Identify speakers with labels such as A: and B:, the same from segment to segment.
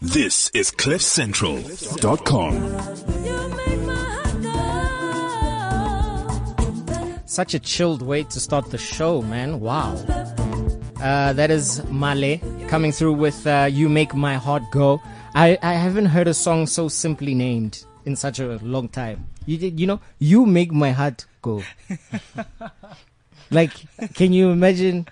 A: This is CliffCentral.com.
B: Such a chilled way to start the show, man. Wow. Uh, that is Male coming through with uh, You Make My Heart Go. I, I haven't heard a song so simply named in such a long time. You did, you know, You Make My Heart Go. like, can you imagine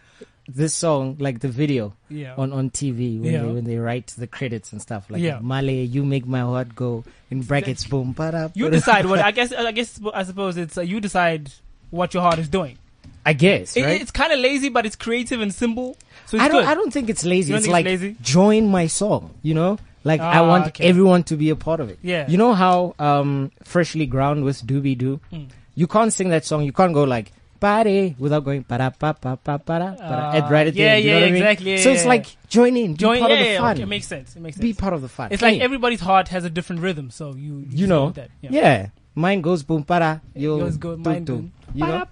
B: this song, like the video
C: Yeah.
B: on, on TV when,
C: Yeah.
B: they, when they write the credits and stuff? Like,
C: Yeah.
B: Male, You Make My Heart Go. In brackets, boom, para,
C: You decide what. I guess. I guess. I suppose it's uh, you decide what your heart is doing.
B: I guess,
C: It-
B: right?
C: It's kind of lazy, but it's creative and simple. So it's
B: I don't.
C: good.
B: I don't think it's lazy. It's like
C: it's lazy?
B: join my song. You know, like I
C: Ah,
B: want
C: okay.
B: everyone to be a part of it.
C: Yeah.
B: You know how um, Freshlyground with Doo Be Doo.
C: Mm.
B: You can't sing that song. You can't go like party without going para pa pa pa para. para at right at the
C: yeah,
B: end. You know
C: yeah,
B: what I mean?
C: exactly, yeah,
B: so it's like join in. Be
C: Join.
B: part
C: Yeah,
B: of the
C: yeah,
B: fun.
C: okay, it makes sense. It makes sense.
B: be part of the fun.
C: It's like everybody's heart has a different rhythm, so you
B: you know.
C: that.
B: Yeah. Mine goes boom para. Yours
C: Yours go-
B: tum,
C: mine boom.
B: You know.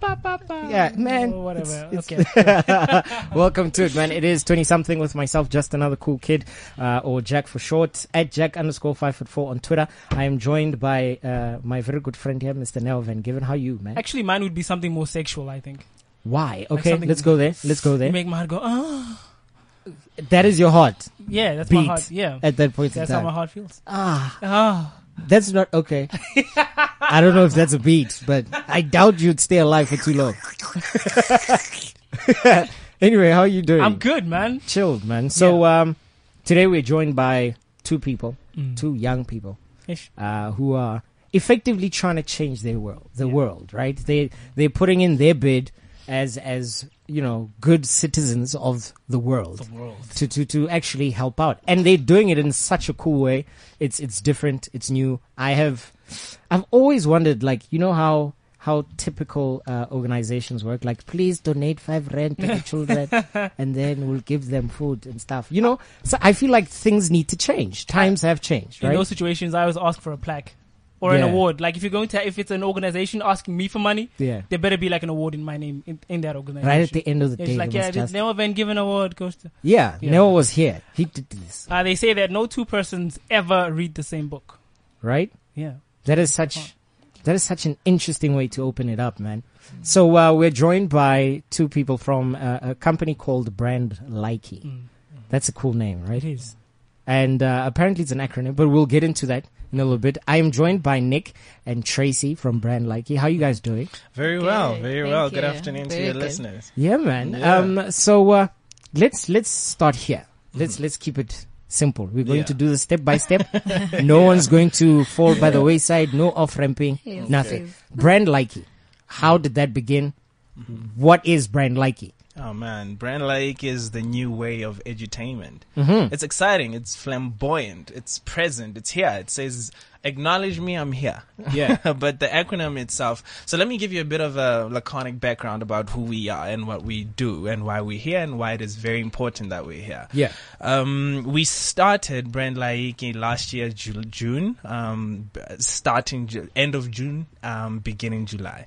B: Yeah, man.
C: Whatever.
B: It's-
C: okay.
B: Welcome to it, man. It is 20 something with myself, just another cool kid, uh, or Jack for short, at Jack underscore five foot four on Twitter. I am joined by, uh, my very good friend here, Mr. Nell Van Given. How you, man?
C: Actually, mine would be something more sexual. I think.
B: Why? Okay,
C: something-
B: let's go there. Let's go
C: You
B: there.
C: make my heart go. Oh,
B: That is your heart
C: yeah. That's
B: Beat.
C: my heart. Yeah.
B: at that point
C: That's
B: in
C: how my heart feels.
B: Ah,
C: Ah.
B: That's not okay. I don't know if that's a beat, but I doubt you'd stay alive for too long. anyway, how are you doing?
C: I'm good, man.
B: chilled, man. So, um, today we're joined by two people,
C: Mm.
B: two young people.
C: Ish.
B: uh, who are effectively trying to change their world, the
C: Yeah.
B: world, right? They they're putting in their bid as as you know good citizens of the world
C: The world.
B: to to to actually help out, and they're doing it in such a cool way. It's it's different. It's new. I have I've always wondered, like you know how. How typical uh, organizations work, like please donate five rand to the children, and then we'll give them food and stuff. You know, so I feel like things need to change. Times have changed,
C: In
B: right?
C: those situations, I always ask for a plaque or an award. Like if you're going to, if it's an organization asking me for money,
B: yeah.
C: there better be like an award in my name in, in that organization.
B: Right at the end of the
C: It's
B: day,
C: like yeah,
B: just-
C: never been given an award goes to.
B: yeah,
C: Yeah.
B: Noah was here. He did this,
C: Uh, they say that no two persons ever read the same book.
B: right?
C: Yeah.
B: That is such, that is such an interesting way to open it up, man. So uh, we're joined by two people from uh, a company called Brand Laiki.
C: Mm.
B: That's a cool name, right?
C: It is.
B: And uh, apparently it's an acronym, but we'll get into that in a little bit. I am joined by Nick and Tracy from Brand Laiki. How you guys doing?
D: Very
E: Good.
D: well, very
E: Thank
D: well.
E: you.
D: Good afternoon to your
E: good.
D: listeners.
B: Yeah, man.
D: Yeah.
B: Um, so uh, let's let's start here. Let's let's keep it simple. We're going
D: Yeah.
B: to do this step by step. no one's going to fall by the wayside. No off ramping.
E: Yes,
B: Nothing.
E: yes.
B: Brand Laiki. How did that begin? What is Brand Laiki?
D: Oh man, Brand Laiki is the new way of edutainment.
B: Mm-hmm.
D: It's exciting. It's flamboyant. It's present. It's here. It says, "Acknowledge me. I'm here." Yeah. but the acronym itself. So let me give you a bit of a laconic background about who we are and what we do and why we're here and why it is very important that we're here.
B: Yeah.
D: Um, we started Brand Laiki last year, Ju- June, um, starting Ju- end of June, um, beginning July.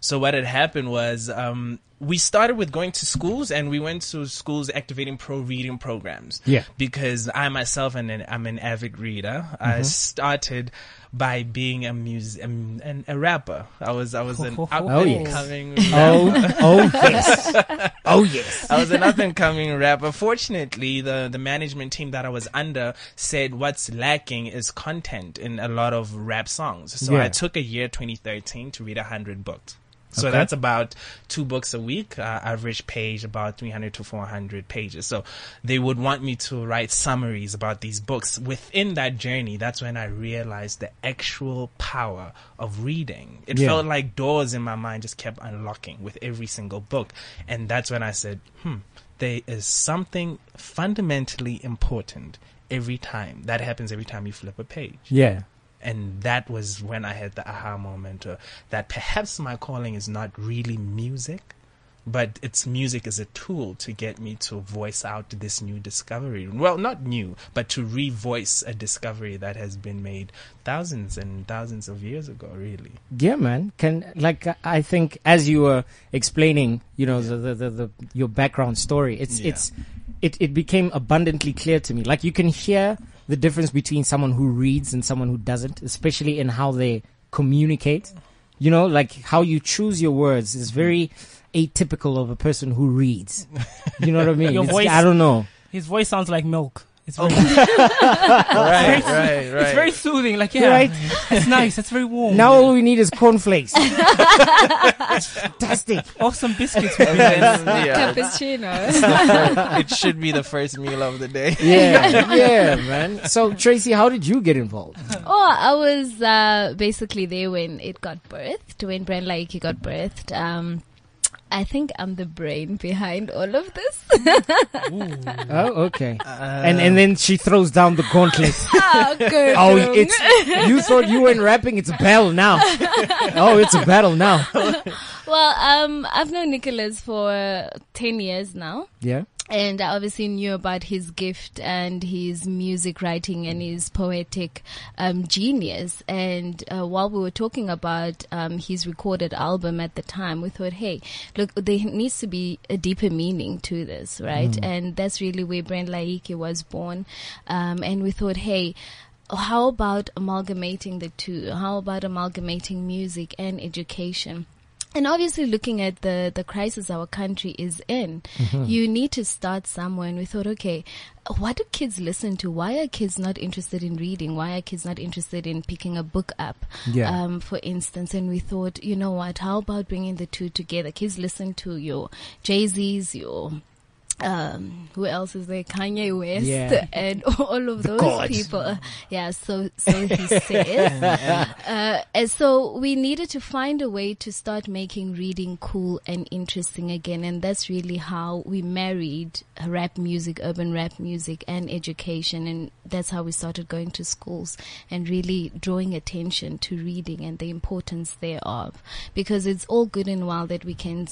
D: So what had happened was, um, we started with going to schools and we went to schools activating pro reading programs.
B: Yeah.
D: Because I myself and I'm an avid reader. I started by being a mus- um, an, a rapper. I was, I was an up
B: Oh,
D: and
B: yes.
D: coming
B: Oh, oh yes. Oh yes.
D: I was an up and coming rapper. Fortunately, the, the management team that I was under said what's lacking is content in a lot of rap songs. So
B: Yeah.
D: I took a year 2013 to read 100 books. So
B: Okay.
D: that's about two books a week, uh, average page about 300 to 400 pages. So they would want me to write summaries about these books. Within that journey, that's when I realized the actual power of reading. It
B: Yeah.
D: felt like doors in my mind just kept unlocking with every single book. And that's when I said, hmm, there is something fundamentally important every time. That happens every time you flip a page.
B: Yeah.
D: And that was when I had the aha moment uh, that perhaps my calling is not really music, but it's music as a tool to get me to voice out this new discovery. Well, not new, but to revoice a discovery that has been made thousands and thousands of years ago, really.
B: Yeah, man. Can like I think as you were explaining, you know, the, the, the, the your background story, it's
D: Yeah.
B: it's it, it became abundantly clear to me. Like you can hear the difference between someone who reads and someone who doesn't, especially in how they communicate. You know, like how you choose your words is very atypical of a person who reads. You know what I mean?
C: Your
B: It's-
C: voice-
B: I don't know.
C: His voice sounds like milk. It's
B: Oh.
C: very,
D: right, right, right.
C: it's very soothing. Like yeah,
B: Right?
C: it's nice. It's very warm.
B: Now all we need is cornflakes. It's fantastic.
C: or some biscuits. would be nice.
D: then, yeah,
E: Cappuccino.
D: it should be the first meal of the day.
B: Yeah, yeah, man. So Tracy, how did you get involved?
E: oh, I was uh, basically there when it got birthed, when Brand Laiki got birthed. Um, I think I'm the brain behind all of this.
B: Oh, okay. and and then she throws down the gauntlet.
E: oh, good.
B: Oh, it's you thought you weren't rapping. It's a battle now. Oh, it's a battle now.
E: well, um, I've known Nicholas for 10 years now.
B: Yeah.
E: And I obviously knew about his gift and his music writing and his poetic um, genius. And uh, while we were talking about um, his recorded album at the time, we thought, hey, look, there needs to be a deeper meaning to this, right? And that's really where Brand Laiki was born. Um, and we thought, hey, how about amalgamating the two? How about amalgamating music and education? And obviously, looking at the, the crisis our country is in, you need to start somewhere. And we thought, okay, what do kids listen to? Why are kids not interested in reading? Why are kids not interested in picking a book up?
B: Yeah.
E: Um, for instance, and we thought, you know what? How about bringing the two together? Kids listen to your Jay Z's, your um, who else is there? Kanye West
B: Yeah.
E: and all of those
B: gods.
E: people. Yeah, so so he says. uh, and so we needed to find a way to start making reading cool and interesting again, and that's really how we married rap music, urban rap music, and education, and that's how we started going to schools and really drawing attention to reading and the importance thereof, because it's all good and well that we can,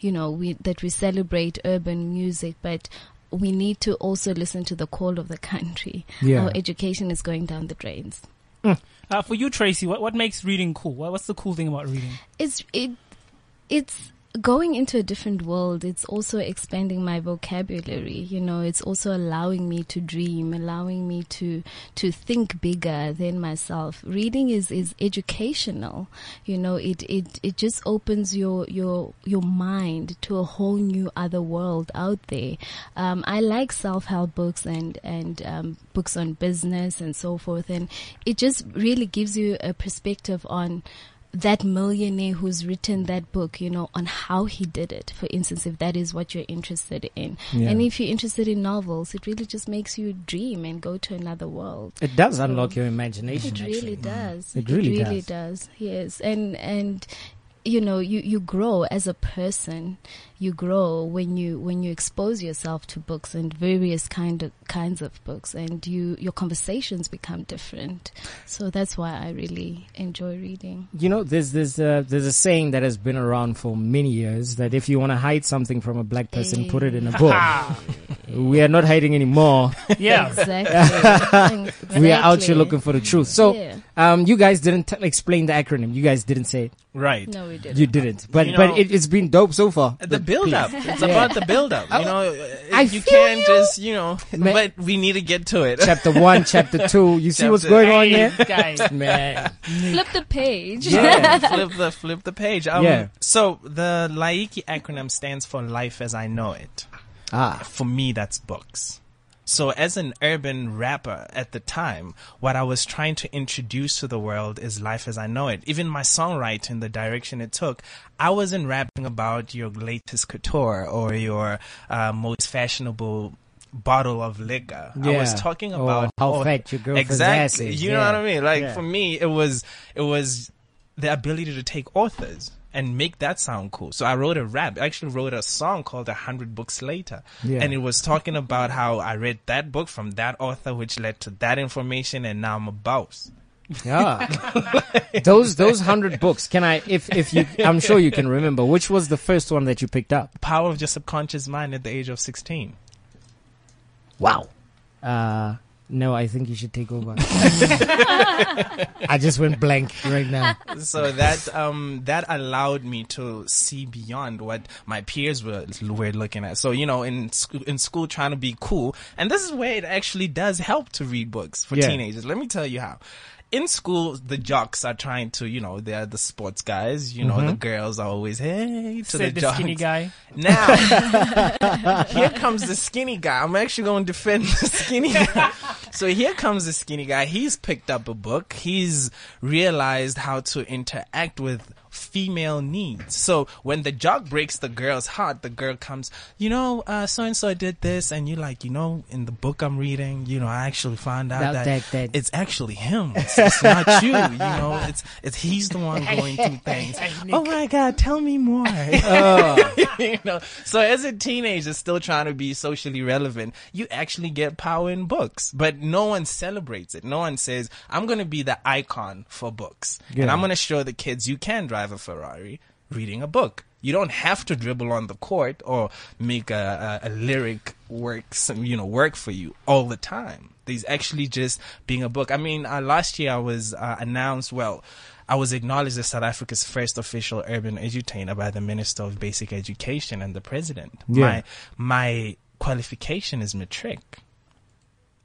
E: you know, we that we celebrate urban music, but we need to also listen to the call of the country.
B: Yeah.
E: Our education is going down the drains.
C: Uh, for you, Tracy, what what makes reading cool? What, what's the cool thing about reading?
E: It's it it's going into a different world. It's also expanding my vocabulary. You know, it's also allowing me to dream, allowing me to to think bigger than myself. Reading is is educational. You know, it it it just opens your your your mind to a whole new other world out there. Um, I like self help books and and um, books on business and so forth, and it just really gives you a perspective on that millionaire who's written that book, you know, on how he did it. For instance, if that is what you're interested in.
B: Yeah.
E: And if you're interested in novels, it really just makes you dream and go to another world.
B: It does unlock your imagination.
E: It really
B: actually.
E: does.
B: It really does.
E: does. Yes. And, and, you know, you, you grow as a person. You grow when you, when you expose yourself to books and various kind of, kinds of books and you, your conversations become different. So that's why I really enjoy reading.
B: You know, there's there's uh, there's a saying that has been around for many years that if you want to hide something from a black person, put it in a book. we are not hiding anymore.
C: Yeah.
E: Exactly.
B: We are out here looking for the truth. So,
E: Yeah.
B: um, you guys didn't t- explain the acronym. You guys didn't say it.
D: Right.
E: No, we didn't.
B: You didn't. But
D: You
B: but
D: know-
B: it, it's been dope so far.
D: The build up. It's
B: Yeah.
D: about the build up. You know,
B: I
D: you
B: feel
D: can't
B: you.
D: just, you know,
B: Ma-
D: but we need to get to it.
B: Chapter one, chapter two. You see what's
D: Chapter-
B: going on here,
C: guys.
B: man?
E: Flip the page.
B: Yeah.
D: flip the flip the page. Um,
B: Yeah.
D: So the Laiki acronym stands for Life as I Know It.
B: Ah,
D: For me, that's books. So as an urban rapper at the time, what I was trying to introduce to the world is life as I know it. Even my songwriting, the direction it took, I wasn't rapping about your latest couture or your uh, most fashionable bottle of liquor. I was
B: Yeah.
D: talking
B: Or
D: about
B: how
D: oh,
B: fat your girlfriend's
D: exactly.
B: ass is.
D: You know what I mean? Like
B: Yeah.
D: for me, it was it was the ability to take authors and make that sound cool. So I wrote a rap. I actually wrote a song called A Hundred Books Later.
B: Yeah.
D: And it was talking about how I read that book from that author, which led to that information, and now I'm a boss.
B: Yeah. those those hundred books. Can I if if you I'm sure you can remember which was the first one that you picked up?
D: Power of your subconscious mind at the age of 16.
B: Wow. Uh No, I think you should take over. I just went blank right now.
D: so that um that allowed me to see beyond what my peers were were looking at. So you know, in sc- in school, trying to be cool, and this is where it actually does help to read books for
B: Yeah.
D: teenagers. Let me tell you how. In school, the jocks are trying to, you know, they're the sports guys. You know,
B: Mm-hmm.
D: the girls are always hey to
C: Said
D: the,
C: the skinny guy.
D: Now, here comes the skinny guy. I'm actually going to defend the skinny guy. So here comes the skinny guy. He's picked up a book. He's realized how to interact with female needs. So when the jock breaks the girl's heart, the girl comes, you know, uh, so and so did this, and you're like, you know, in the book I'm reading, you know, I actually found out
B: That-
D: that,
B: that-
D: it's actually him. It's, it's not you. You know, it's it's he's the one going through things. Oh my God, tell me more. you know, so as a teenager still trying to be socially relevant, you actually get power in books, but no one celebrates it. No one says, I'm going to be the icon for books and I'm going to show the kids you can drive a Ferrari reading a book. You don't have to dribble on the court or make a, a, a lyric work, some, you know, work for you all the time. There's actually just being a book. I mean, uh, last year I was uh, announced, well, I was acknowledged as South Africa's first official urban edutainer by the Minister of Basic Education and the President.
B: Yeah.
D: My my qualification is matric.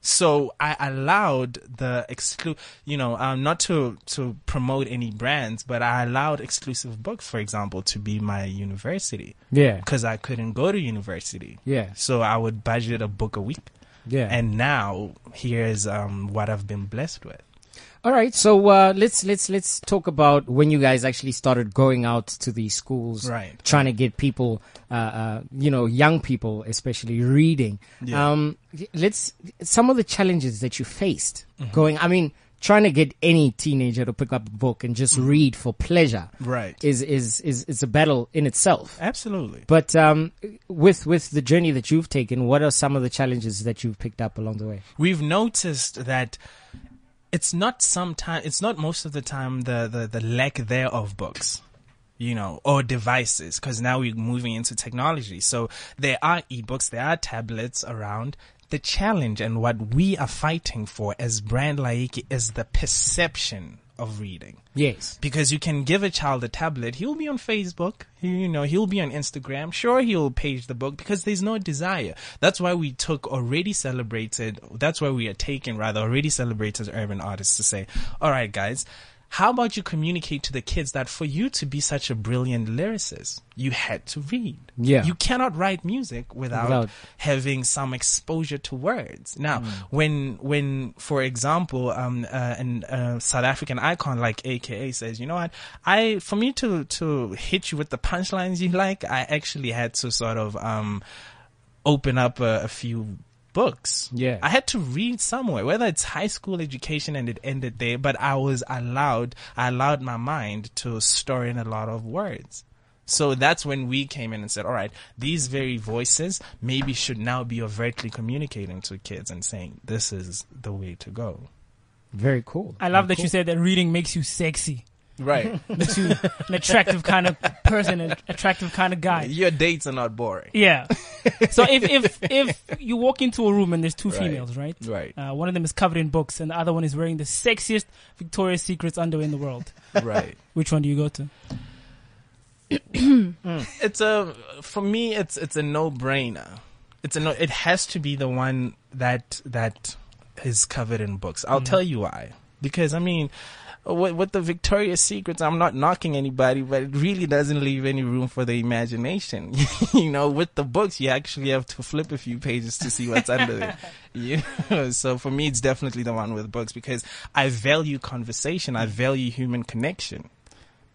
D: So I allowed the exclu, you know, um, not to to promote any brands, but I allowed exclusive books, for example, to be my university
B: Yeah.
D: because I couldn't go to university.
B: Yeah.
D: So I would budget a book a week,
B: Yeah.
D: and now here's um, what I've been blessed with.
B: All right, so uh, let's let's let's talk about when you guys actually started going out to these schools,
D: Right.
B: Trying to get people, uh, uh, you know, young people especially reading.
D: Yeah.
B: Um, let's some of the challenges that you faced
D: Mm-hmm.
B: going. I mean, trying to get any teenager to pick up a book and just read for pleasure,
D: Mm-hmm. Right.
B: Is is is it's a battle in itself.
D: Absolutely.
B: But um, with with the journey that you've taken, what are some of the challenges that you've picked up along the way?
D: we've noticed that it's not sometime it's not most of the time the the, the lack there of books you know or devices because now we're moving into technology. So there are ebooks there are tablets around. The challenge and what we are fighting for as brand laiki is the perception of reading.
B: Yes.
D: because you can give a child a tablet he'll be on facebook you know he'll be on instagram. Sure he'll page the book because there's no desire. That's why we took already celebrated that's why we are taking rather already celebrated urban artists to say all right guys how about you communicate to the kids that for you to be such a brilliant lyricist you had to read
B: Yeah.
D: you cannot write music without,
B: Without-
D: having some exposure to words. Now, when when for example, um, uh, an uh, South African icon like AKA says, you know what, I for me to to hit you with the punchlines you like, I actually had to sort of um open up a, a few books.
B: Yeah.
D: I had to read somewhere, whether it's high school education and it ended there, but I was allowed, I allowed my mind to store in a lot of words. So that's when we came in and said, all right, these very voices maybe should now be overtly communicating to kids and saying, this is the way to go.
B: Very cool.
C: I love that you said that reading makes you sexy.
D: Right.
C: Makes you an attractive kind of person, an attractive kind of guy.
D: Your dates are not boring.
C: Yeah. So if if if you walk into a room and there's two
D: Right.
C: females, right?
D: Right.
C: Uh, one of them is covered in books, and the other one is wearing the sexiest Victoria's Secrets underwear in the world.
D: Right.
C: Which one do you go to?
D: it's a for me it's it's a no brainer. It's a no it has to be the one that that is covered in books. I'll tell you why. Because I mean with, with the Victoria's Secrets, I'm not knocking anybody, but it really doesn't leave any room for the imagination. you know, with the books, you actually have to flip a few pages to see what's under there. You know? So for me, it's definitely the one with books because I value conversation. I value human connection.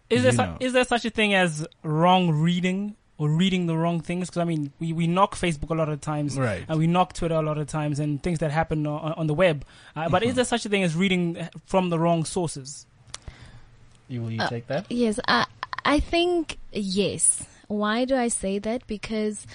C: Is there su- is there such a thing as wrong reading or reading the wrong things? Because I mean, we, we knock Facebook a lot of times,
D: Right.
C: And we knock Twitter a lot of times, and things that happen on, on the web. Uh, but
D: Mm-hmm.
C: is there such a thing as reading from the wrong sources?
D: You will you
E: Uh,
D: take that?
E: Yes, I I think yes. Why do I say that? Because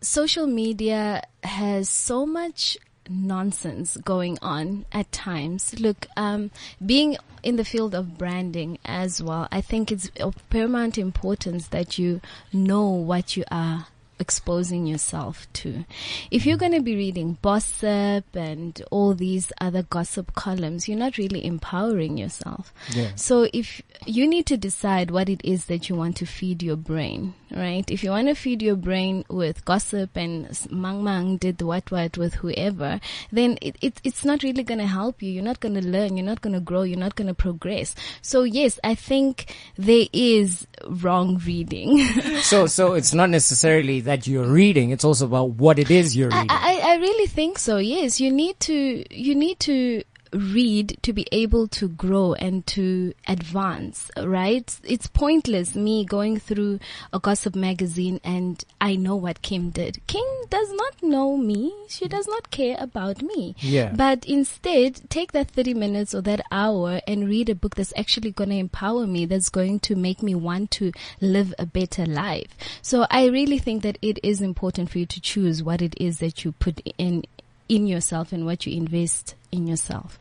E: social media has so much nonsense going on at times. Look, um, being in the field of branding as well, I think it's of paramount importance that you know what you are exposing yourself to. If you're going to be reading gossip and all these other gossip columns, you're not really empowering yourself.
B: Yeah.
E: So if you need to decide what it is that you want to feed your brain, right? If you want to feed your brain with gossip and mang mang did what what with whoever, then it, it it's not really going to help you. You're not going to learn. You're not going to grow. You're not going to progress. So yes, I think there is wrong reading.
B: So, so it's not necessarily that you're reading; it's also about what it is you're
E: I,
B: reading.
E: I, I really think so. Yes, you need to you need to read to be able to grow and to advance. Right? It's pointless me going through a gossip magazine and I know what Kim did. Kim does not know me. She does not care about me.
B: Yeah.
E: But instead, take that 30 minutes or that hour and read a book that's actually going to empower me, that's going to make me want to live a better life. So I really think that it is important for you to choose what it is that you put in, in yourself and what you invest in yourself.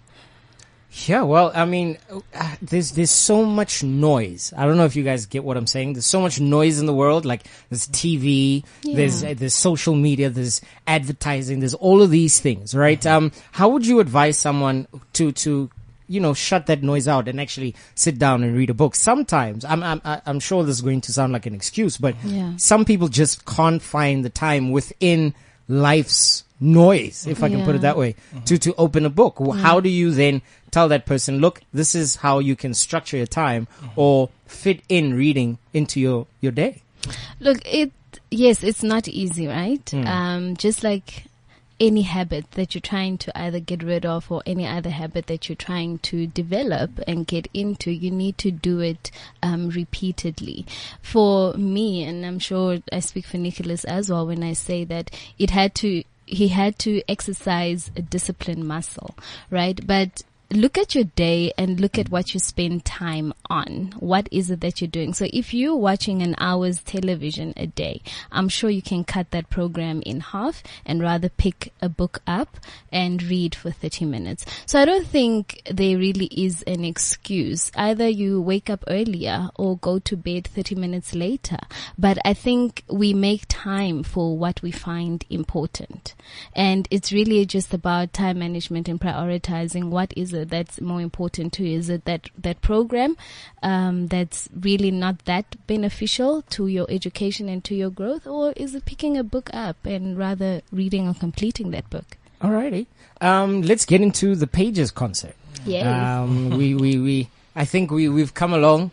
B: Yeah, well, I mean, uh, there's there's so much noise. I don't know if you guys get what I'm saying. There's so much noise in the world. Like there's TV, there's uh, there's social media, there's advertising, there's all of these things, right? Um, how would you advise someone to to you know shut that noise out and actually sit down and read a book? Sometimes I'm I'm I'm sure this is going to sound like an excuse, but
E: Yeah.
B: some people just can't find the time within life's noise, if I can put it that way, to, to open a book. Well, How mm-hmm. do you then tell that person, look, this is how you can structure your time mm-hmm. or fit in reading into your, your day?
E: Look, it yes, it's not easy, right? Mm. Um, just like any habit that you're trying to either get rid of or any other habit that you're trying to develop and get into, you need to do it um, repeatedly. For me, and I'm sure I speak for Nicholas as well when I say that it had to. He had to exercise a discipline muscle, right? But look at your day and look at what you spend time on. What is it that you're doing? So if you're watching an hour's television a day, I'm sure you can cut that program in half and rather pick a book up and read for 30 minutes. So I don't think there really is an excuse. Either you wake up earlier or go to bed 30 minutes later. But I think we make time for what we find important. And it's really just about time management and prioritizing what is it that's more important to you. Is it that, that program, um, that's really not that beneficial to your education and to your growth? Or is it picking a book up and rather reading or completing that book?
B: Alrighty. Um, let's get into the pages concert.
E: Yeah.
B: Um, we, we, we, I think we, we've come along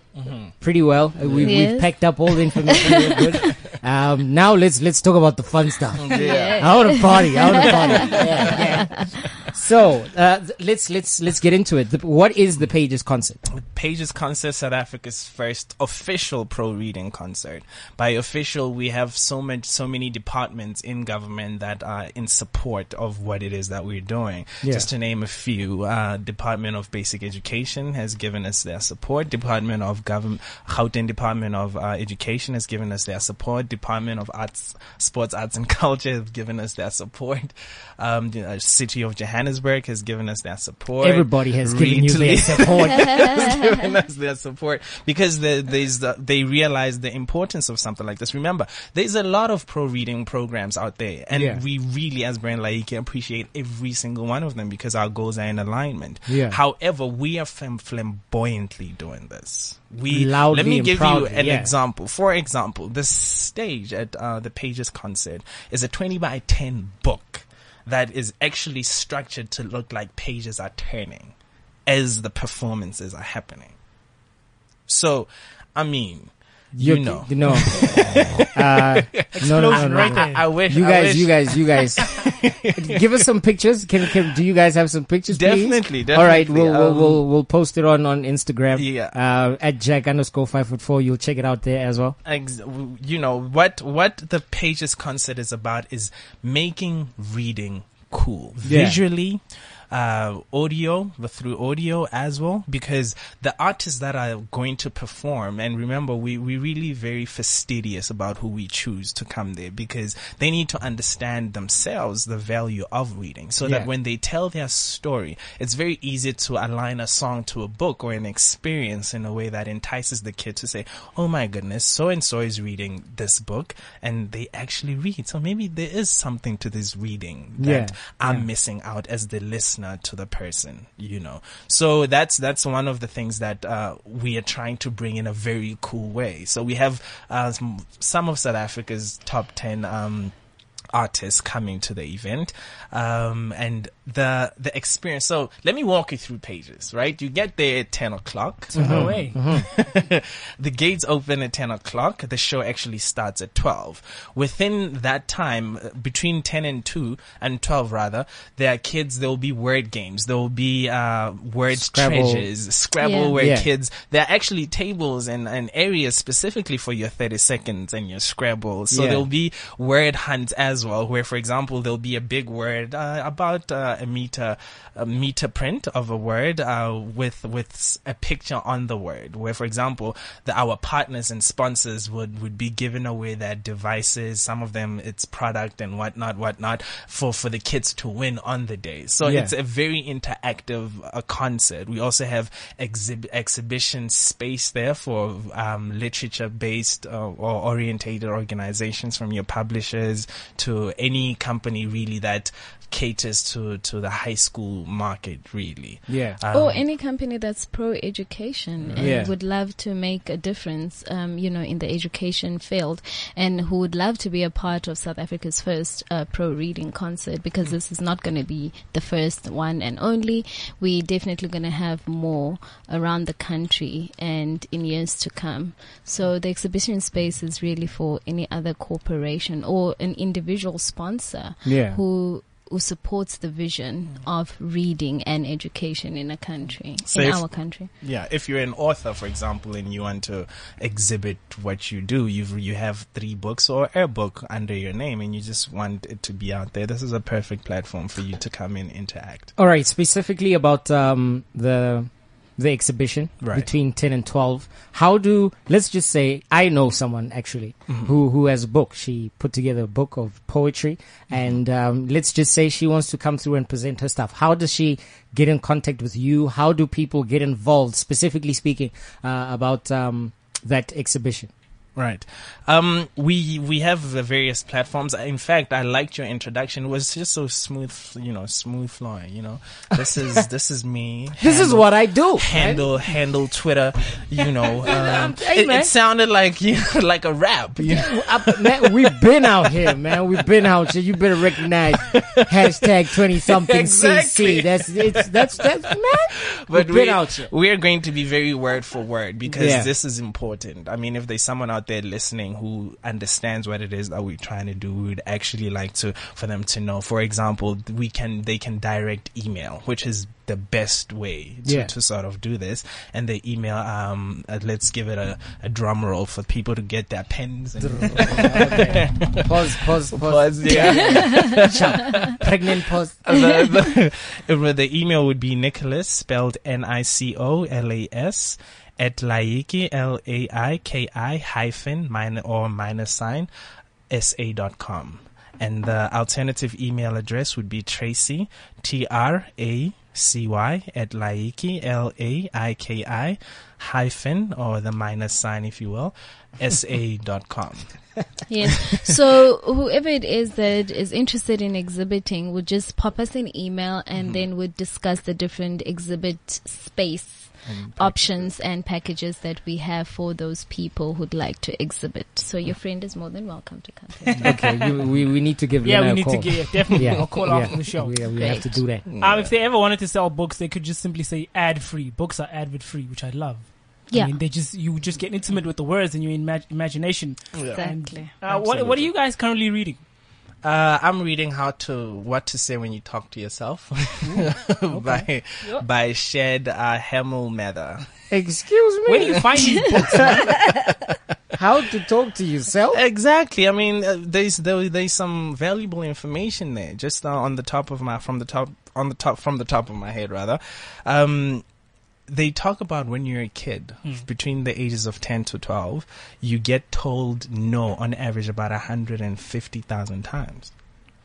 B: pretty well. Uh, We've, we've packed up all the information. We're good. Um, now let's, let's talk about the fun stuff.
E: Yeah.
B: I want to party. I want to party. Yeah, yeah. So, uh, let's, let's, let's get into it. The, what is the pages concert?
D: Pages Concert, South Africa's first official pro reading concert. By official, we have so much, so many departments in government that are in support of what it is that we're doing.
B: Yeah.
D: Just to name a few, uh, Department of Basic Education has given us their support. Department of Government, Gauteng Department of uh, Education has given us their support. Department of Arts, Sports, Arts and Culture has given us their support. Um, the uh, City of Johannesburg has given us their support.
B: Everybody has given you their support.
D: given us their support because the, there's the, they realize the importance of something like this. Remember, there's a lot of pro reading programs out there, and
B: Yeah.
D: we really, as Brand Laiki, appreciate every single one of them because our goals are in alignment.
B: Yeah.
D: However, we are flam- flamboyantly doing this. We
B: Loudly
D: let me give
B: proudly,
D: you an
B: yeah.
D: example. For example, the stage at uh, the Pages concert is a 20 by 10 book that is actually structured to look like pages are turning as the performances are happening. So, I mean, you
B: You're-
D: know.
B: no. Uh, no, no, no,
C: Explosion
B: no,
C: right
B: no.
C: there.
D: I wish
B: You
D: I
B: guys,
D: wish-
B: you guys, you guys, give us some pictures. Can, can, do you guys have some pictures? please?
D: Definitely,
B: All right, we'll, we'll,
D: Um,
B: we'll, we'll post it on, on Instagram.
D: Yeah.
B: Uh, at Jack underscore five foot four. You'll check it out there as well.
D: ex- you know what what the pages concert is about is making reading cool
B: Yeah.
D: visually uh, audio, but through audio as well, because the artists that are going to perform, and remember, we we really very fastidious about who we choose to come there because they need to understand themselves the value of reading, so
B: Yeah.
D: that when they tell their story, it's very easy to align a song to a book or an experience in a way that entices the kid to say, "Oh my goodness, so and so is reading this book," and they actually read. So maybe there is something to this reading that
B: Yeah,
D: I'm
B: yeah.
D: missing out as the listener to the person, you know. So that's that's one of the things that uh, we are trying to bring in a very cool way. So we have uh, some, some of South Africa's top ten. Um, artists coming to the event um, and the the experience so let me walk you through pages right you get there at 10 o'clock
C: No way.
D: the gates open at 10 o'clock. The show actually starts at 12. Within that time, uh, between 10 and 2, and 12 rather, there are kids, there will be word games. There will be, uh, word
B: Scrabble.
D: treasures, Scrabble
E: Yeah.
D: where
B: Yeah.
D: kids, there are actually tables and, and areas specifically for your 30 seconds and your Scrabble. So
B: Yeah.
D: there'll be word hunts as well, where for example, there'll be a big word, uh, about, uh, a meter, a meter print of a word, uh, with, with a picture on the word, where for example, the, our partners and sponsors would, would be giving away their devices, some of them it's product and whatnot, whatnot, for, for the kids to win on the day. So
B: Yeah.
D: it's a very interactive uh, concert. We also have exhib- exhibition space there for um, literature based uh, or orientated organizations from your publishers to any company really that caters to, to the high school market really.
B: Yeah.
D: Um,
E: or any company that's pro education and
B: Yeah.
E: would love to make a difference, um, you know, in the education field, and who would love to be a part of South Africa's first uh, pro reading concert because this is not going to be the first one and only. We're definitely going to have more around the country and in years to come. So the exhibition space is really for any other corporation or an individual sponsor
B: Yeah.
E: who who supports the vision of reading and education in a country,
D: So
E: in
D: if-
E: our country.
D: Yeah, if you're an author, for example, and you want to exhibit what you do, you you have three books or a book under your name, and you just want it to be out there. This is a perfect platform for you to come in interact.
B: All right, specifically about um, the the exhibition
D: Right.
B: between 10 and 12. How do let's just say I know someone actually who who has a book. She put together a book of poetry and um, let's just say she wants to come through and present her stuff. How does she get in contact with you? How do people get involved specifically speaking uh, about um, that exhibition?
D: Right. Um, we we have the various platforms. In fact, I liked your introduction. It was just so smooth, you know, smooth flowing. You know, this is this is me.
B: This is what I do.
D: handle handle Twitter. You know, um,
B: Hey,
D: it, it sounded like you know, like a rap. You know?
B: Up- man, we've been out here, man. We've been out here. You better recognize hashtag twenty something
D: Exactly.
B: CC. That's it's that's that's man.
D: but
B: We've been
D: we,
B: out here.
D: we are going to be very word for word because
B: Yeah.
D: this is important. I mean, if there's someone out there listening who understands what it is that we're trying to do, we would actually like to for them to know. For example, we can they can direct email, which is the best way to,
B: Yeah.
D: to sort of do this. And the email, um, uh, let's give it a, a drum roll for people to get their pens. And
B: Okay. Pause, pause, pause.
D: Pause, yeah.
B: Pregnant pause.
D: the, the, the email would be Nicholas, spelled N-I-C-O-L-A-S, at Laiki, L-A-I-K-I, hyphen, minus, or minus sign, sa dot com. And the alternative email address would be Tracy, T-R-A-C-Y, at Laiki, L-A-I-K-I, hyphen, or the minus sign, if you will, sa dot com.
E: Yes. so whoever it is that is interested in exhibiting would just pop us an email and mm-hmm. then we'd discuss the different exhibit space options and packages that we have for those people who'd like to exhibit. So your friend is more than welcome to come. to
B: Okay, you, we we need to give
C: Yeah,
B: Lena
C: we
B: a
C: need
B: call.
C: to give definitely
B: Yeah,
C: a call
B: yeah.
C: after the show.
B: We, we have to do that.
C: Um, if they ever wanted to sell books, they could just simply say ad free. Books are advert free, which I love.
E: Yeah.
C: I mean, they just you just get intimate with the words and your imag- imagination.
E: Exactly.
C: Uh, what what are you guys currently reading?
D: Uh, I'm reading how to what to say when you talk to yourself by by Shad uh, Helmstetter.
B: Excuse me.
C: Where do you find these books?
B: How to talk to yourself?
D: Exactly. I mean, uh, there's there, there's some valuable information there. Just uh, on the top of my from the top on the top from the top of my head rather. Um, they talk about when you're a kid, hmm. between the ages of 10 to 12, you get told no on average about 150,000 times.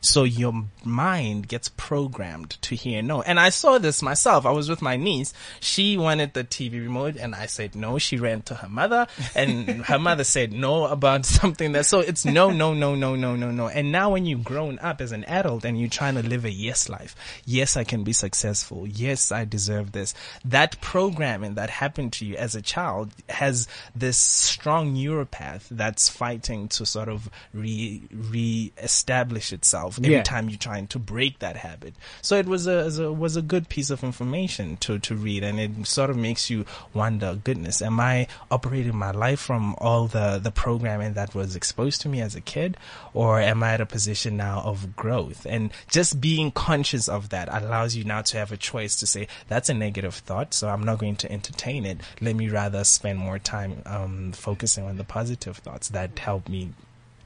D: So your mind gets programmed to hear no. And I saw this myself. I was with my niece. She wanted the TV remote and I said no. She ran to her mother and her mother said no about something that, so it's no, no, no, no, no, no, no. And now when you've grown up as an adult and you're trying to live a yes life, yes, I can be successful. Yes, I deserve this. That programming that happened to you as a child has this strong neuropath that's fighting to sort of re, re-establish itself every
B: Yeah.
D: time you're trying to break that habit. So it was a, a was a good piece of information to to read, and it sort of makes you wonder, goodness, am I operating my life from all the the programming that was exposed to me as a kid, or am I at a position now of growth? And just being conscious of that allows you now to have a choice to say that's a negative thought, so I'm not going to entertain it. Let me rather spend more time um, focusing on the positive thoughts that help me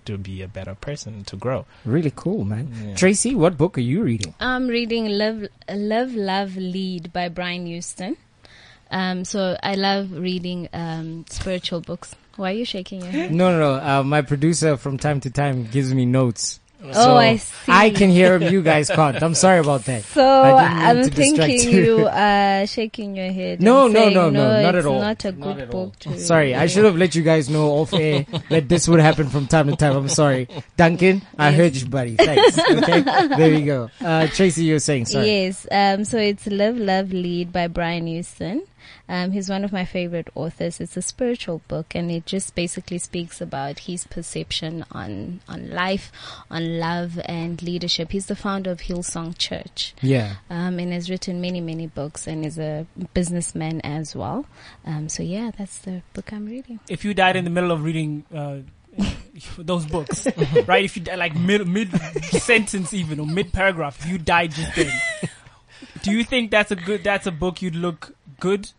D: to be a better person to grow.
B: Really cool, man.
D: Yeah.
B: Tracy, what book are you reading?
E: I'm reading Love, Love, Love, Lead by Brian Houston. Um, so I love reading um, spiritual books. Why are you shaking your head?
B: No, no, no. Uh, my producer from time to time gives me notes.
E: Oh, I see.
B: I can hear. You guys can't. I'm sorry about that.
E: So
B: I didn't mean
E: I'm thinking
B: you.
E: you are shaking your head.
B: No, no,
E: saying,
B: no, no, not at all.
E: Not a good
B: at all.
E: book to
B: Sorry, I should have let you guys know off air that this would happen from time to time. I'm sorry. Duncan, I heard you, buddy. Thanks. Okay. There you go. Uh, Tracy, you were saying, sorry.
E: Yes. Um, so it's Live, Love, Lead by Brian Houston. Um, he's one of my favorite authors. It's a spiritual book, and it just basically speaks about his perception on on life, on love, and leadership. He's the founder of Hillsong Church,
B: Yeah.
E: um, and has written many, many books, and is a businessman as well. Um, so yeah, that's the book I'm reading.
C: If you died in the middle of reading uh, those books, right? If you died like mid mid sentence even or mid paragraph, if you died just then, do you think that's a good? That's a book you'd look good.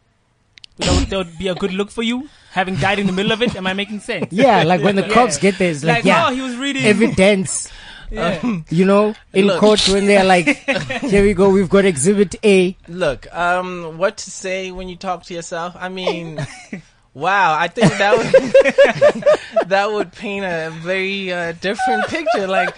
C: That would, that would be a good look for you, having died in the middle of it. Am I making sense?
B: Yeah, like when the
C: Yeah.
B: cops get there, it's like,
C: Like,
B: yeah,
C: oh, he was reading.
B: evidence.
C: yeah.
B: You know, in
D: Look.
B: court when they're like, here we go, we've got exhibit A.
D: Look, um, what to say when you talk to yourself? I mean, wow, I think that would that would paint a very uh, different picture. Like,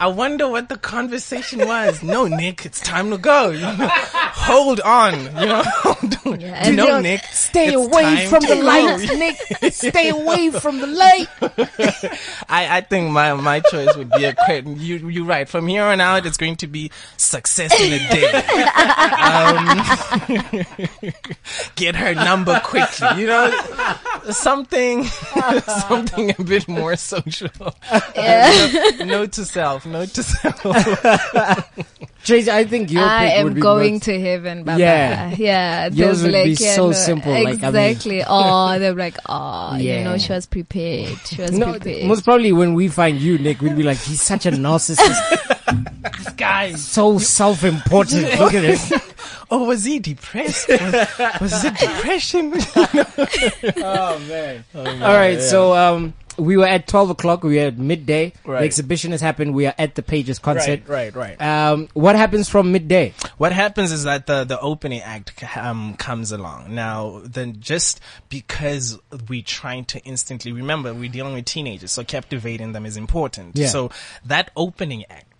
D: I wonder what the conversation was. No, Nick, it's time to go. You know, hold on. You know,
E: Yeah,
D: no,
E: you're-
D: Nick,
B: Stay away from the
D: go.
B: light, Nick. Stay away from the light.
D: I, I think my, my choice would be a quit. You you're right. From here on out, it's going to be success in a day. um, get her number quickly. You know, something something a bit more social. Note to self. Note to self.
B: Tracy, I think your
E: I
B: pick
E: am
B: would be
E: going
B: most-
E: to heaven. Baba.
B: Yeah.
E: yeah.
B: Yours
E: there's
B: would be
E: like, you
B: so
E: know,
B: simple, like, I mean-
E: exactly. oh, they're like, oh,
B: yeah.
E: you know, she was prepared. She was
B: No,
E: prepared.
B: most probably when we find you, Nick, we'd be like, he's such a narcissist,
C: This guy.
B: is so self-important. Look at it.
D: Oh, was he depressed? Was, was it depression?
B: Oh man! All right, so um, we were at twelve o'clock. We were at midday. The exhibition has happened. We are at the Pages concert.
D: Right, right, right.
B: Um, what happens from midday?
D: What happens is that the, the opening act um, comes along. Now, then just because we're trying to instantly remember, we're dealing with teenagers, so captivating them is important.
B: Yeah.
D: So that opening act,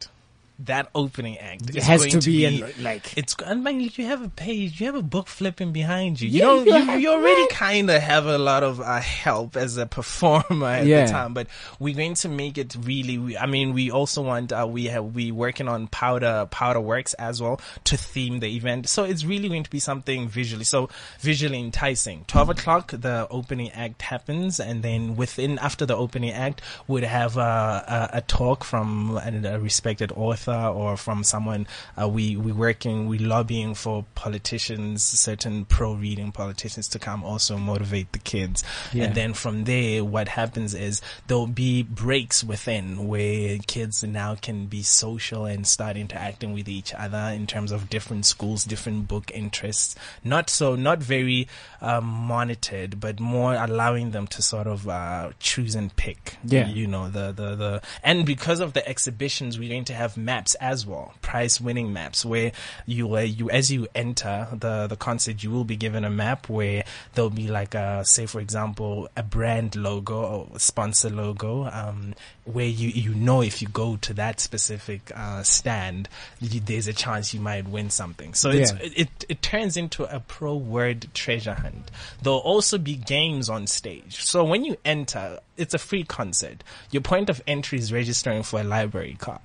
D: that opening act
B: It has
D: going
B: to be
D: be,
B: like-
D: it's. I mean, you have a page, you have a book flipping behind you. You
B: Yeah,
D: don't.
B: you
D: You, you already kind of have a lot of uh, help as a performer at
B: Yeah.
D: the time, but we're going to make it really. we- I mean, we also want. Uh, we have we working on powder powder works as well to theme the event. So it's really going to be something visually. So visually enticing. Twelve o'clock, the opening act happens, and then within after the opening act, would have uh, a, a talk from a, a respected author author or from someone. Uh, we we working, we lobbying for politicians, certain pro reading politicians to come also motivate the kids.
B: Yeah.
D: And then from there, what happens is there'll be breaks within where kids now can be social and start interacting with each other in terms of different schools, different book interests. Not so, not very um, monitored, but more allowing them to sort of uh, choose and pick.
B: Yeah.
D: You know the the the and because of the exhibitions, we're going to have maps as well, prize winning maps where you uh, you as you enter the the concert, you will be given a map where there'll be like a say for example a brand logo or sponsor logo, um, where you you know if you go to that specific uh, stand, you, there's a chance you might win something. So it's,
B: Yeah.
D: it it turns into a pro word treasure hunt. There'll also be games on stage. So when you enter, it's a free concert. Your point of entry is registering for a library card.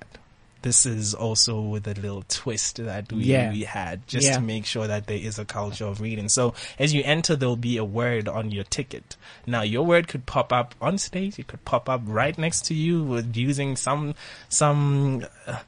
D: This is also with a little twist that we,
B: Yeah.
D: we had just
B: Yeah.
D: to make sure that there is a culture of reading. So as you enter, there'll be a word on your ticket. Now your word could pop up on stage. It could pop up right next to you with using some, some, uh,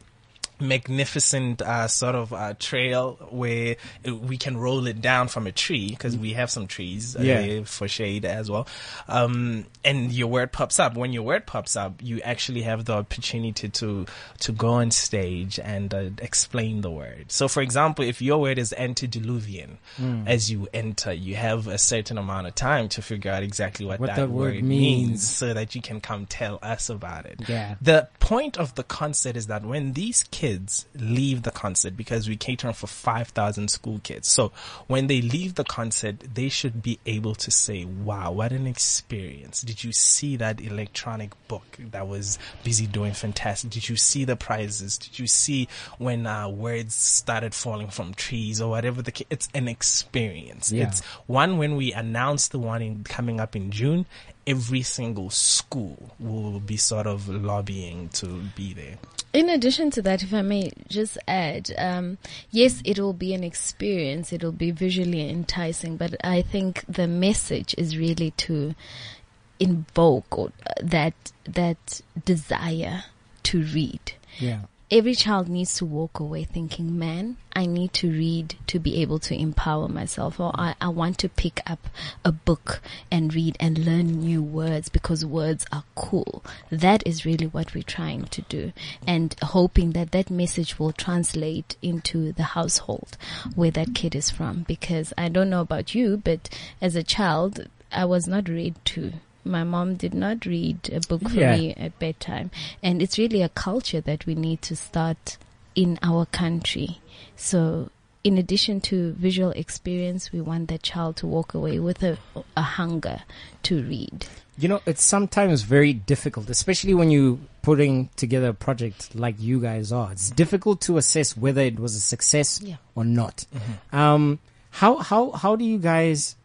D: magnificent uh, sort of uh, trail where we can roll it down from a tree because we have some trees uh,
B: Yeah.
D: for shade as well. Um, and your word pops up. When your word pops up, you actually have the opportunity to to go on stage and uh, explain the word. So, for example, if your word is antediluvian,
B: Hmm.
D: as you enter, you have a certain amount of time to figure out exactly what,
B: What
D: that,
B: that word
D: word
B: means.
D: means so that you can come tell us about it.
B: Yeah.
D: The point of the concert is that when these kids leave the concert, because we cater for 5,000 school kids, so when they leave the concert, they should be able to say, wow, what an experience. Did you see that electronic book that was busy doing fantastic? Did you see the prizes? Did you see when uh, words started falling from trees or whatever the It's an experience.
B: Yeah.
D: It's one when we announce the one in, coming up in June, every single school will be sort of lobbying to be there.
E: In addition to that, if I may just add, um, yes, it will be an experience. It will be visually enticing, but I think the message is really to invoke uh, that that desire to read.
B: Yeah.
E: Every child needs to walk away thinking, man, I need to read to be able to empower myself, or I, I want to pick up a book and read and learn new words because words are cool. That is really what we're trying to do, and hoping that that message will translate into the household where that kid is from. Because I don't know about you, but as a child, I was not read to. My mom did not read a book for
B: Yeah.
E: me at bedtime. And it's really a culture that we need to start in our country. So, in addition to visual experience, we want that child to walk away with a, a hunger to read.
B: You know, it's sometimes very difficult, especially when you're putting together a project like you guys are. It's difficult to assess whether it was a success
E: Yeah.
B: or not. Um, how how how do you guys?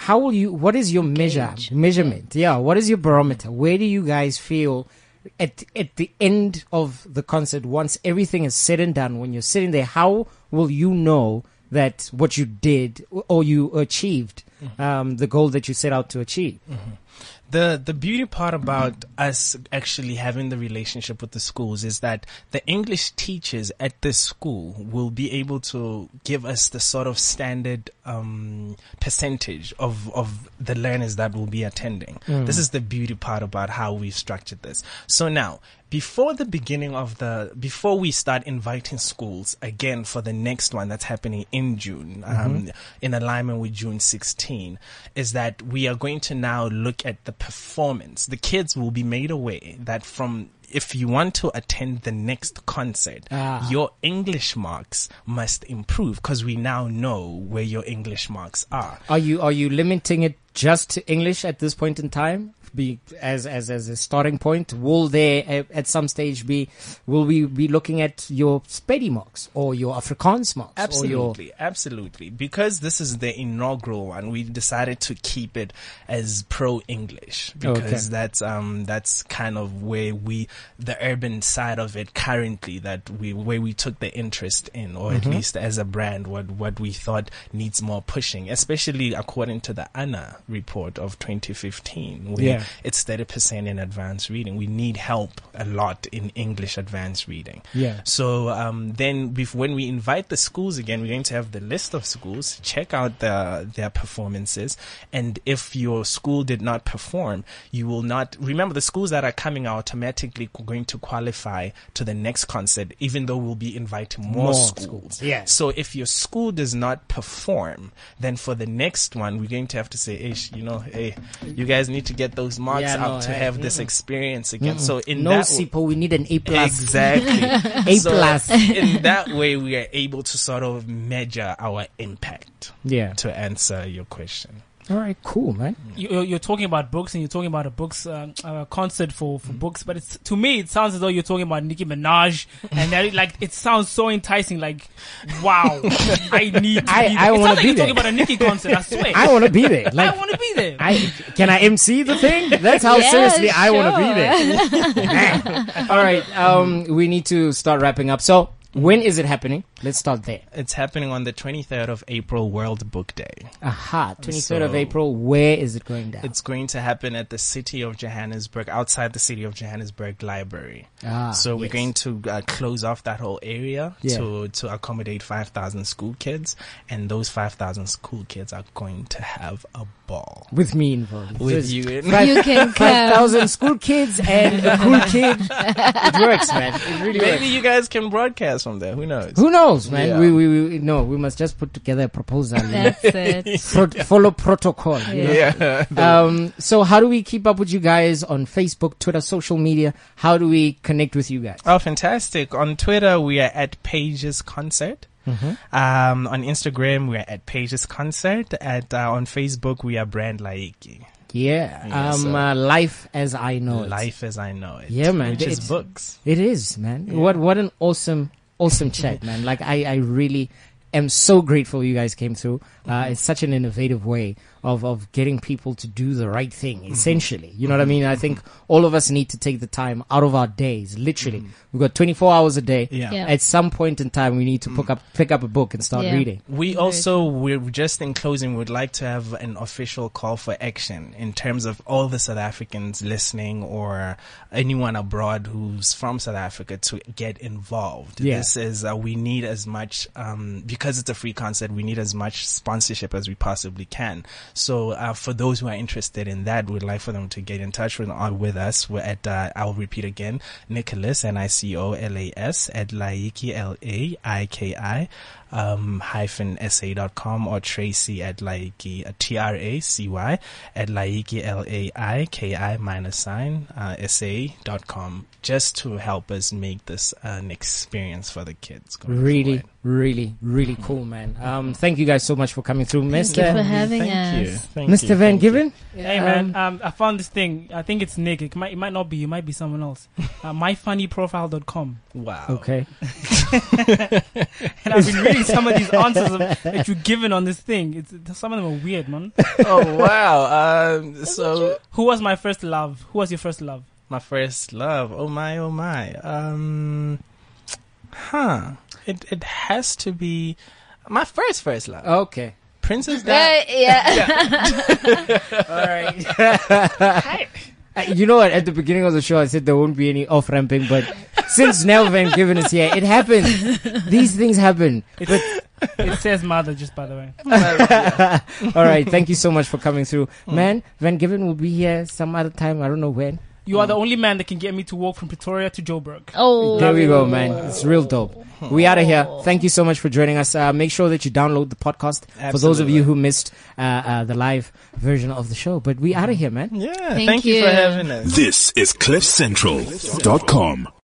B: How will you? What is your measure
E: Gauge.
B: measurement? Yeah. What is your barometer? Where do you guys feel at at the end of the concert once everything is said and done? When you're sitting there, how will you know that what you did or you achieved um, the goal that you set out to achieve?
D: The the beauty part about us actually having the relationship with the schools is that the English teachers at this school will be able to give us the sort of standard um, percentage of of the learners that will be attending. This is the beauty part about how we've structured this. So now, before the beginning of the before we start inviting schools again for the next one that's happening in June um, in alignment with June 16 is that we are going to now look at the performance. The kids will be made aware that from if you want to attend the next concert
B: Ah.
D: your English marks must improve because we now know where your English marks are.
B: Are you are you limiting it just to English at this point in time? Be as as as a starting point. Will there at, some stage be? Will we be looking at your Sepedi marks or your Afrikaans marks?
D: Absolutely, absolutely. Because this is the inaugural one, we decided to keep it as pro English because
B: Okay.
D: that's um that's kind of where we the urban side of it currently that we where we took the interest in, or
B: Mm-hmm.
D: at least as a brand, what what we thought needs more pushing, especially according to the ANA report of 2015, where
B: Yeah.
D: it's 30% in advanced reading. We need help a lot in English advanced reading.
B: Yeah.
D: So um, then, when we invite the schools again, we're going to have the list of schools, check out the, their performances, and if your school did not perform, you will not remember the schools that are coming are automatically going to qualify to the next concert, even though we'll be inviting more,
B: More
D: schools.
B: schools, yeah.
D: So if your school does not perform, then for the next one, we're going to have to say, You know, hey, you guys need to get those marks
B: Yeah,
D: up
B: no,
D: to
B: hey,
D: have this experience again. So in
B: no
D: that w-
B: SIPO, we need an A plus.
D: Exactly.
B: A
D: So
B: plus.
D: in that way, we are able to sort of measure our impact
B: Yeah.
D: to answer your question.
B: All right, cool, man.
C: you- you're, you're talking about books and you're talking about a books uh, uh, concert for, for books, but it's to me it sounds as though you're talking about Nicki Minaj, and that, like it sounds so enticing. Like, wow, I need. To
B: I-
C: be
B: I
C: there. It
B: wanna
C: sounds like
B: be
C: you're
B: there.
C: talking about a Nicki concert. I swear.
B: I want to be there. Like,
C: I want to be there.
B: I can I MC the thing? That's how
E: Yeah,
B: seriously I want to be there. All right, um, we need to start wrapping up. So, when is it happening? Let's start there.
D: It's happening on the 23rd of April, World Book Day.
B: Aha, twenty third of April. Where is it going down?
D: It's going to happen at the City of Johannesburg, outside the City of Johannesburg Library.
B: Ah,
D: so we're
B: yes.
D: going to uh, close off that whole area
B: Yeah.
D: to to accommodate 5,000 school kids, and those 5,000 school kids are going to have a ball
B: with me involved.
D: with
B: So
D: you.
B: it's
D: In.
B: Five,
E: You can
B: five
E: come.
B: thousand school kids and a cool kid. It works, man. It really works.
D: Maybe
B: works.
D: you guys can broadcast from there. Who knows?
B: Who knows, man?
D: Yeah.
B: We, we we no. We must just put together a proposal.
E: That's it.
B: Pro- follow protocol. you know.
D: Yeah.
B: Um, so how do we keep up with you guys on Facebook, Twitter, social media? How do we connect with you guys?
D: Oh, fantastic. On Twitter, we are at Pages Concert. Um, on Instagram, we are at Pages Concert. At uh, on Facebook, we are Brand Laiki.
B: Yeah.
D: Yeah,
B: um,
D: so-
B: uh, life as I know it.
D: Life as I know it.
B: Yeah, man.
D: Which is
B: It's-
D: books.
B: It is, man. What what an awesome awesome chat, man. Like I I really am so grateful you guys came through. Uh, it's such an innovative way of of getting people to do the right thing. Essentially, you know what I mean. I think all of us need to take the time out of our days. Literally, we've got 24 hours a day.
D: Yeah.
E: Yeah.
B: At some point in time, we need to pick up pick up a book and start
E: Yeah.
B: reading.
D: We also, we're just in closing, would like to have an official call for action in terms of all the South Africans listening or anyone abroad who's from South Africa to get involved.
B: Yeah.
D: This is, uh, we need as much, um, because it's a free concert, we need as much sponsorship as we possibly can. So, uh, for those who are interested in that, we'd like for them to get in touch with, uh, with us. We're at, uh, I'll repeat again, Nicholas, N-I-C-O-L-A-S, at Laiki, L-A-I-K-I, um, hyphen sa.com or Tracy at Laiki, uh, T-R-A-C-Y, at Laiki, L-A-I-K-I minus sign, uh, sa.com, just to help us make this an experience for the kids. going
B: Really,
D: forward.
B: really, really cool, man. Um, thank you guys so much for coming through,
E: Thank you for
B: Mr.
E: having
D: Thank you.
E: us.
D: Thank
B: Mr.
D: you.
B: Van
D: Thank you.
B: Given.
C: Hey man, um, I found this thing. I think it's Nick. It might, it might not be. It might be someone else. Uh, myfunnyprofile.com.
D: Wow.
B: Okay.
C: And I've been reading some of these answers of, that you've given on this thing. It's, some of them are weird, man.
D: oh wow. Um, so
C: Who was my first love? Who was your first love?
D: my first love. Oh my, oh my. Um, huh. It it has to be my first first love.
B: Okay.
D: Princess Di-
E: Uh, yeah.
B: All right. Uh, Uh, you know what? At the beginning of the show, I said there won't be any off ramping, but since Nell Van Given is here, it happens. These things happen.
C: It's, it says mother, just by the way.
B: All right. Thank you so much for coming through. Mm. Man, Van Given will be here some other time. I don't know when.
C: You are the only man that can get me to walk from Pretoria to Joburg.
E: Oh.
B: There we go, man. It's real dope. We out of here. Thank you so much for joining us. Uh, make sure that you download the podcast for those of you who missed uh, uh, the live version of the show. But we out of here, man.
D: Yeah.
E: Thank
D: thank you for having us.
A: This is CliffCentral.com.